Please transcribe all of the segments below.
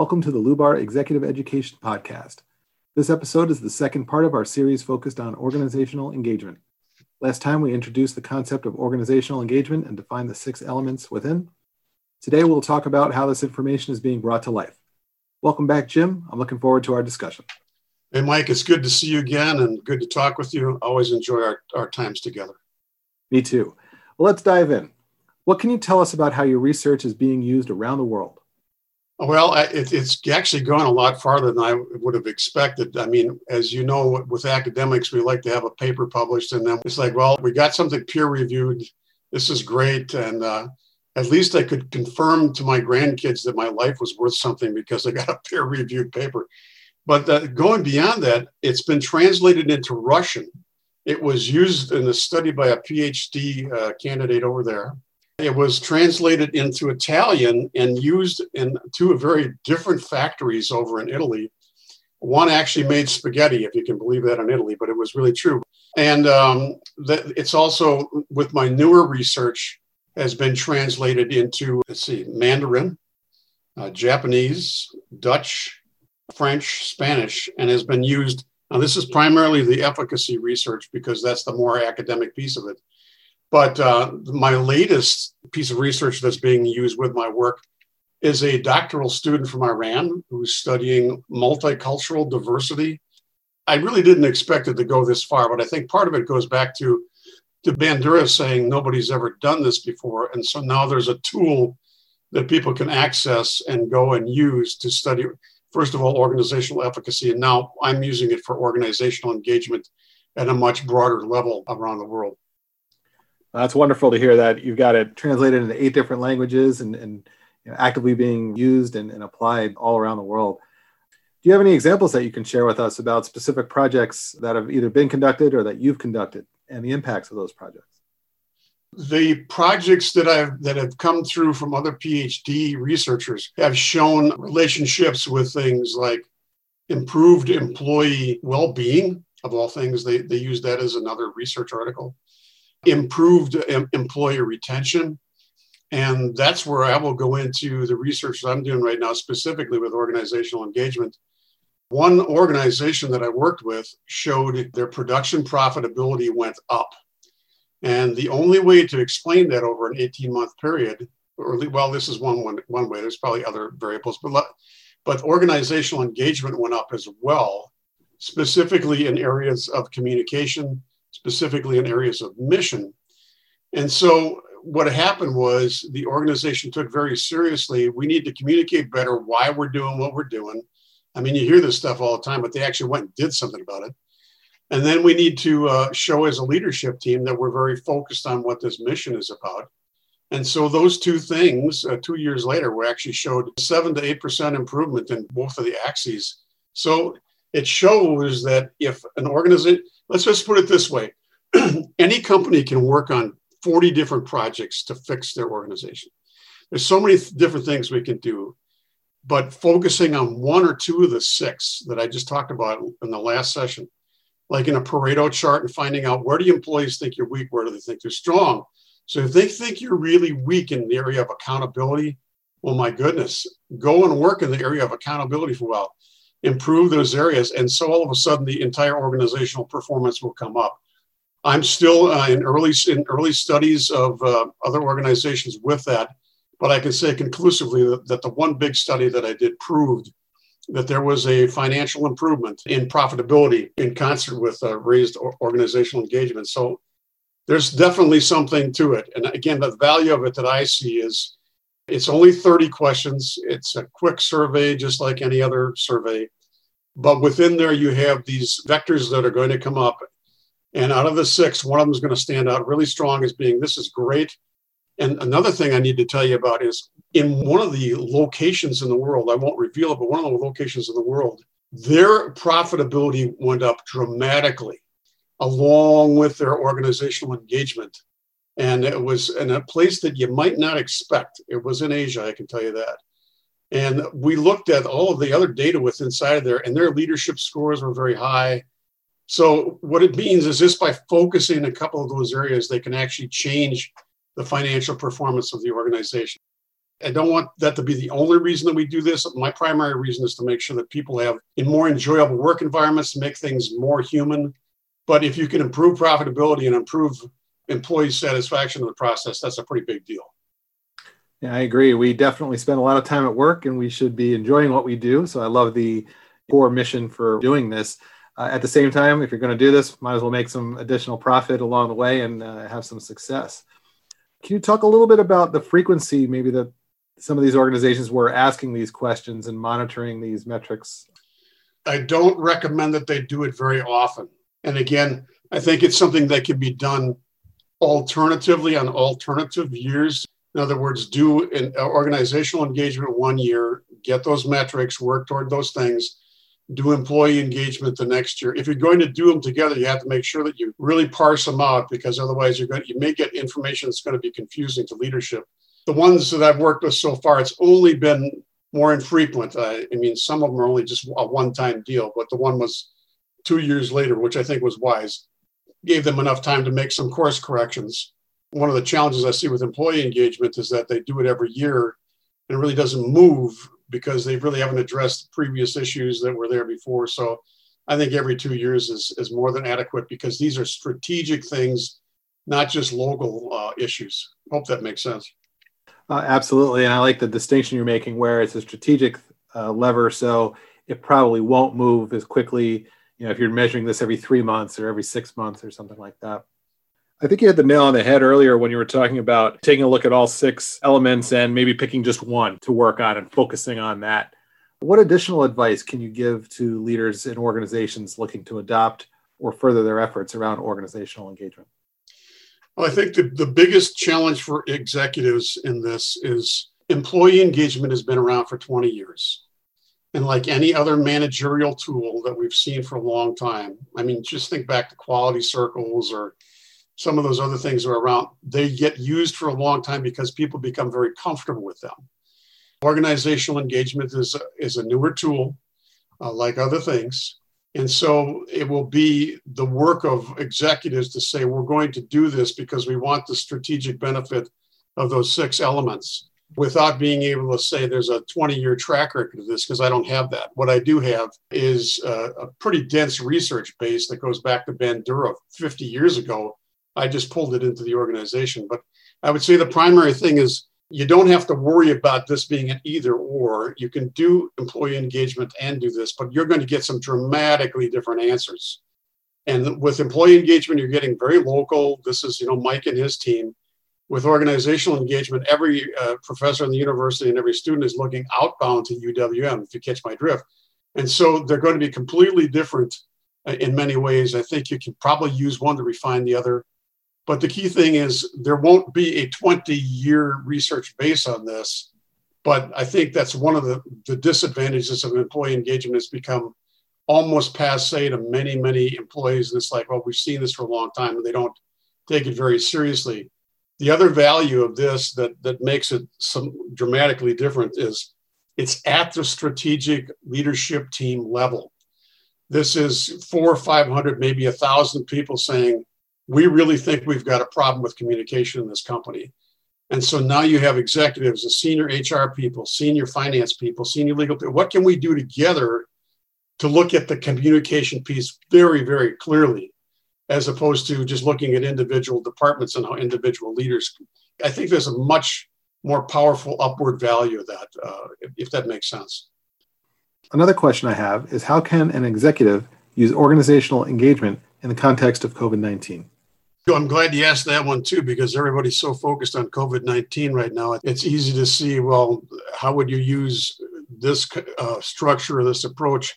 Welcome to the Lubar Executive Education Podcast. This episode is the second part of our series focused on organizational engagement. Last time we introduced the concept of organizational engagement and defined the six elements within. Today we'll talk about how this information is being brought to life. Welcome back, Jim. I'm looking forward to our discussion. Hey, Mike, it's good to see you again and good to talk with you. Always enjoy our, our times together. Me too. Well, let's dive in. What can you tell us about how your research is being used around the world? Well, it, it's actually gone a lot farther than I would have expected. I mean, as you know, with academics, we like to have a paper published, and then it's like, well, we got something peer reviewed. This is great. And uh, at least I could confirm to my grandkids that my life was worth something because I got a peer reviewed paper. But uh, going beyond that, it's been translated into Russian. It was used in a study by a PhD uh, candidate over there it was translated into Italian and used in two very different factories over in Italy. One actually made spaghetti, if you can believe that in Italy, but it was really true. And um, it's also with my newer research has been translated into let's see, Mandarin, uh, Japanese, Dutch, French, Spanish, and has been used. Now, this is primarily the efficacy research because that's the more academic piece of it. But uh, my latest piece of research that's being used with my work is a doctoral student from Iran who's studying multicultural diversity. I really didn't expect it to go this far, but I think part of it goes back to, to Bandura saying nobody's ever done this before. And so now there's a tool that people can access and go and use to study, first of all, organizational efficacy. And now I'm using it for organizational engagement at a much broader level around the world. That's wonderful to hear that you've got it translated into eight different languages and, and you know, actively being used and, and applied all around the world. Do you have any examples that you can share with us about specific projects that have either been conducted or that you've conducted and the impacts of those projects? The projects that I've that have come through from other PhD researchers have shown relationships with things like improved employee well-being of all things. They, they use that as another research article improved em- employee retention. And that's where I will go into the research that I'm doing right now, specifically with organizational engagement. One organization that I worked with showed their production profitability went up. And the only way to explain that over an 18 month period, or well, this is one, one, one way, there's probably other variables, but, but organizational engagement went up as well, specifically in areas of communication, specifically in areas of mission. And so what happened was the organization took very seriously we need to communicate better why we're doing what we're doing. I mean, you hear this stuff all the time, but they actually went and did something about it. And then we need to uh, show as a leadership team that we're very focused on what this mission is about. And so those two things, uh, two years later, we actually showed seven to eight percent improvement in both of the axes. So it shows that if an organization, let's just put it this way any company can work on 40 different projects to fix their organization. There's so many th- different things we can do, but focusing on one or two of the six that I just talked about in the last session, like in a Pareto chart and finding out where do employees think you're weak, where do they think you're strong. So if they think you're really weak in the area of accountability, well, my goodness, go and work in the area of accountability for a while improve those areas. And so all of a sudden, the entire organizational performance will come up. I'm still uh, in early in early studies of uh, other organizations with that, but I can say conclusively that, that, the one big study that I did proved that there was a financial improvement in profitability in concert with uh, raised organizational engagement. So there's definitely something to it. And again, the value of it that I see is it's only 30 questions. It's a quick survey, just like any other survey. But within there, you have these vectors that are going to come up. And out of the six, one of them is going to stand out really strong as being this is great. And another thing I need to tell you about is in one of the locations in the world, I won't reveal it, but one of the locations in the world, their profitability went up dramatically along with their organizational engagement and it was in a place that you might not expect. It was in Asia, I can tell you that. And we looked at all of the other data with inside of there, and their leadership scores were very high. So what it means is just by focusing a couple of those areas, they can actually change the financial performance of the organization. I don't want that to be the only reason that we do this. My primary reason is to make sure that people have in more enjoyable work environments make things more human. But if you can improve profitability and improve employee satisfaction in the process, that's a pretty big deal. Yeah, I agree. We definitely spend a lot of time at work and we should be enjoying what we do. So I love the core mission for doing this. Uh, at the same time, if you're going to do this, might as well make some additional profit along the way and uh, have some success. Can you talk a little bit about the frequency, maybe that some of these organizations were asking these questions and monitoring these metrics? I don't recommend that they do it very often. And again, I think it's something that can be done alternatively on alternative years. In other words, do an organizational engagement one year, get those metrics, work toward those things, do employee engagement the next year. If you're going to do them together, you have to make sure that you really parse them out because otherwise you're going to, you may get information that's going to be confusing to leadership. The ones that I've worked with so far, it's only been more infrequent. I, I mean, some of them are only just a one-time deal, but the one was two years later, which I think was wise gave them enough time to make some course corrections. One of the challenges I see with employee engagement is that they do it every year and it really doesn't move because they really haven't addressed previous issues that were there before. So I think every two years is, is more than adequate because these are strategic things, not just local uh, issues. Hope that makes sense. Uh, absolutely. And I like the distinction you're making where it's a strategic uh, lever. So it probably won't move as quickly you know, if you're measuring this every three months or every six months or something like that. I think you had the nail on the head earlier when you were talking about taking a look at all six elements and maybe picking just one to work on and focusing on that. What additional advice can you give to leaders in organizations looking to adopt or further their efforts around organizational engagement? Well, I think the, the biggest challenge for executives in this is employee engagement has been around for 20 years. And like any other managerial tool that we've seen for a long time, I mean, just think back to quality circles or some of those other things are around. They get used for a long time because people become very comfortable with them. Organizational engagement is a, is a newer tool, uh, like other things. And so it will be the work of executives to say, we're going to do this because we want the strategic benefit of those six elements without being able to say there's a 20 year track record of this because I don't have that. What I do have is a, a pretty dense research base that goes back to Bandura 50 years ago. I just pulled it into the organization. But I would say the primary thing is you don't have to worry about this being an either or. You can do employee engagement and do this, but you're going to get some dramatically different answers. And with employee engagement, you're getting very local. This is, you know, Mike and his team with organizational engagement, every uh, professor in the university and every student is looking outbound to UWM, if you catch my drift. And so they're going to be completely different uh, in many ways. I think you can probably use one to refine the other. But the key thing is there won't be a 20 year research base on this. But I think that's one of the, the disadvantages of employee engagement has become almost passe to many, many employees. And it's like, well, we've seen this for a long time and they don't take it very seriously the other value of this that, that makes it some dramatically different is it's at the strategic leadership team level. This is four or 500, maybe a thousand people saying, we really think we've got a problem with communication in this company. And so now you have executives, the senior HR people, senior finance people, senior legal people. What can we do together to look at the communication piece very, very clearly? As opposed to just looking at individual departments and how individual leaders. I think there's a much more powerful upward value of that, uh, if that makes sense. Another question I have is how can an executive use organizational engagement in the context of COVID 19? I'm glad you asked that one too, because everybody's so focused on COVID 19 right now. It's easy to see, well, how would you use this uh, structure or this approach?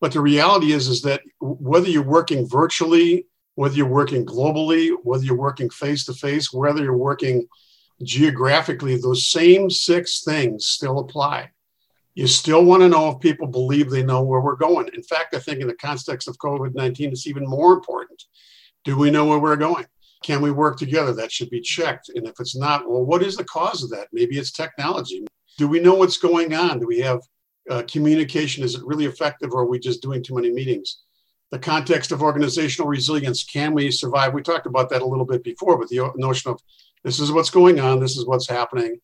But the reality is, is that whether you're working virtually whether you're working globally, whether you're working face to face, whether you're working geographically, those same six things still apply. You still want to know if people believe they know where we're going. In fact, I think in the context of COVID 19, it's even more important. Do we know where we're going? Can we work together? That should be checked. And if it's not, well, what is the cause of that? Maybe it's technology. Do we know what's going on? Do we have uh, communication? Is it really effective or are we just doing too many meetings? The context of organizational resilience. Can we survive? We talked about that a little bit before, but the notion of this is what's going on, this is what's happening.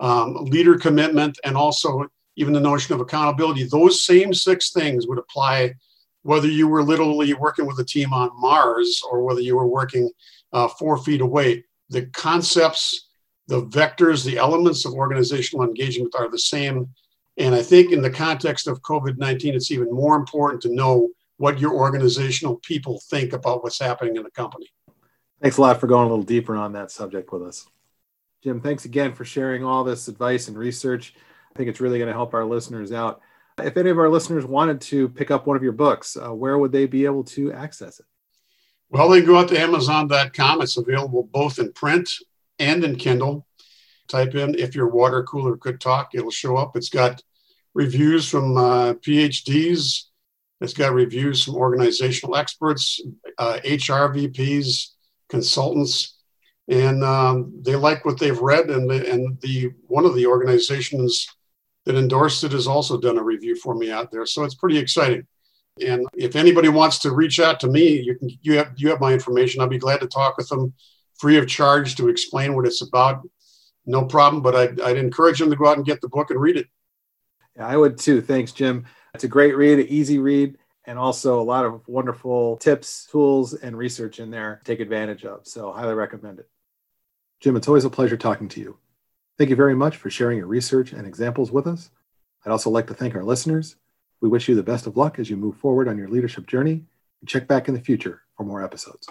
um, leader commitment, and also even the notion of accountability. Those same six things would apply whether you were literally working with a team on Mars or whether you were working uh, four feet away. The concepts, the vectors, the elements of organizational engagement are the same. And I think in the context of COVID 19, it's even more important to know what your organizational people think about what's happening in the company. Thanks a lot for going a little deeper on that subject with us. Jim, thanks again for sharing all this advice and research. I think it's really going to help our listeners out. If any of our listeners wanted to pick up one of your books, uh, where would they be able to access it? Well, they go out to Amazon.com. It's available both in print and in Kindle. Type in if your water cooler could talk, it'll show up. It's got reviews from uh, PhDs, it's got reviews from organizational experts, uh, HR VPs, consultants, and um, they like what they've read. And the, and the one of the organizations that endorsed it has also done a review for me out there. So it's pretty exciting. And if anybody wants to reach out to me, you can you have you have my information. I'll be glad to talk with them free of charge to explain what it's about. No problem. But I'd, I'd encourage them to go out and get the book and read it. I would too. Thanks, Jim. It's a great read, an easy read, and also a lot of wonderful tips, tools, and research in there to take advantage of. So, highly recommend it. Jim, it's always a pleasure talking to you. Thank you very much for sharing your research and examples with us. I'd also like to thank our listeners. We wish you the best of luck as you move forward on your leadership journey and check back in the future for more episodes.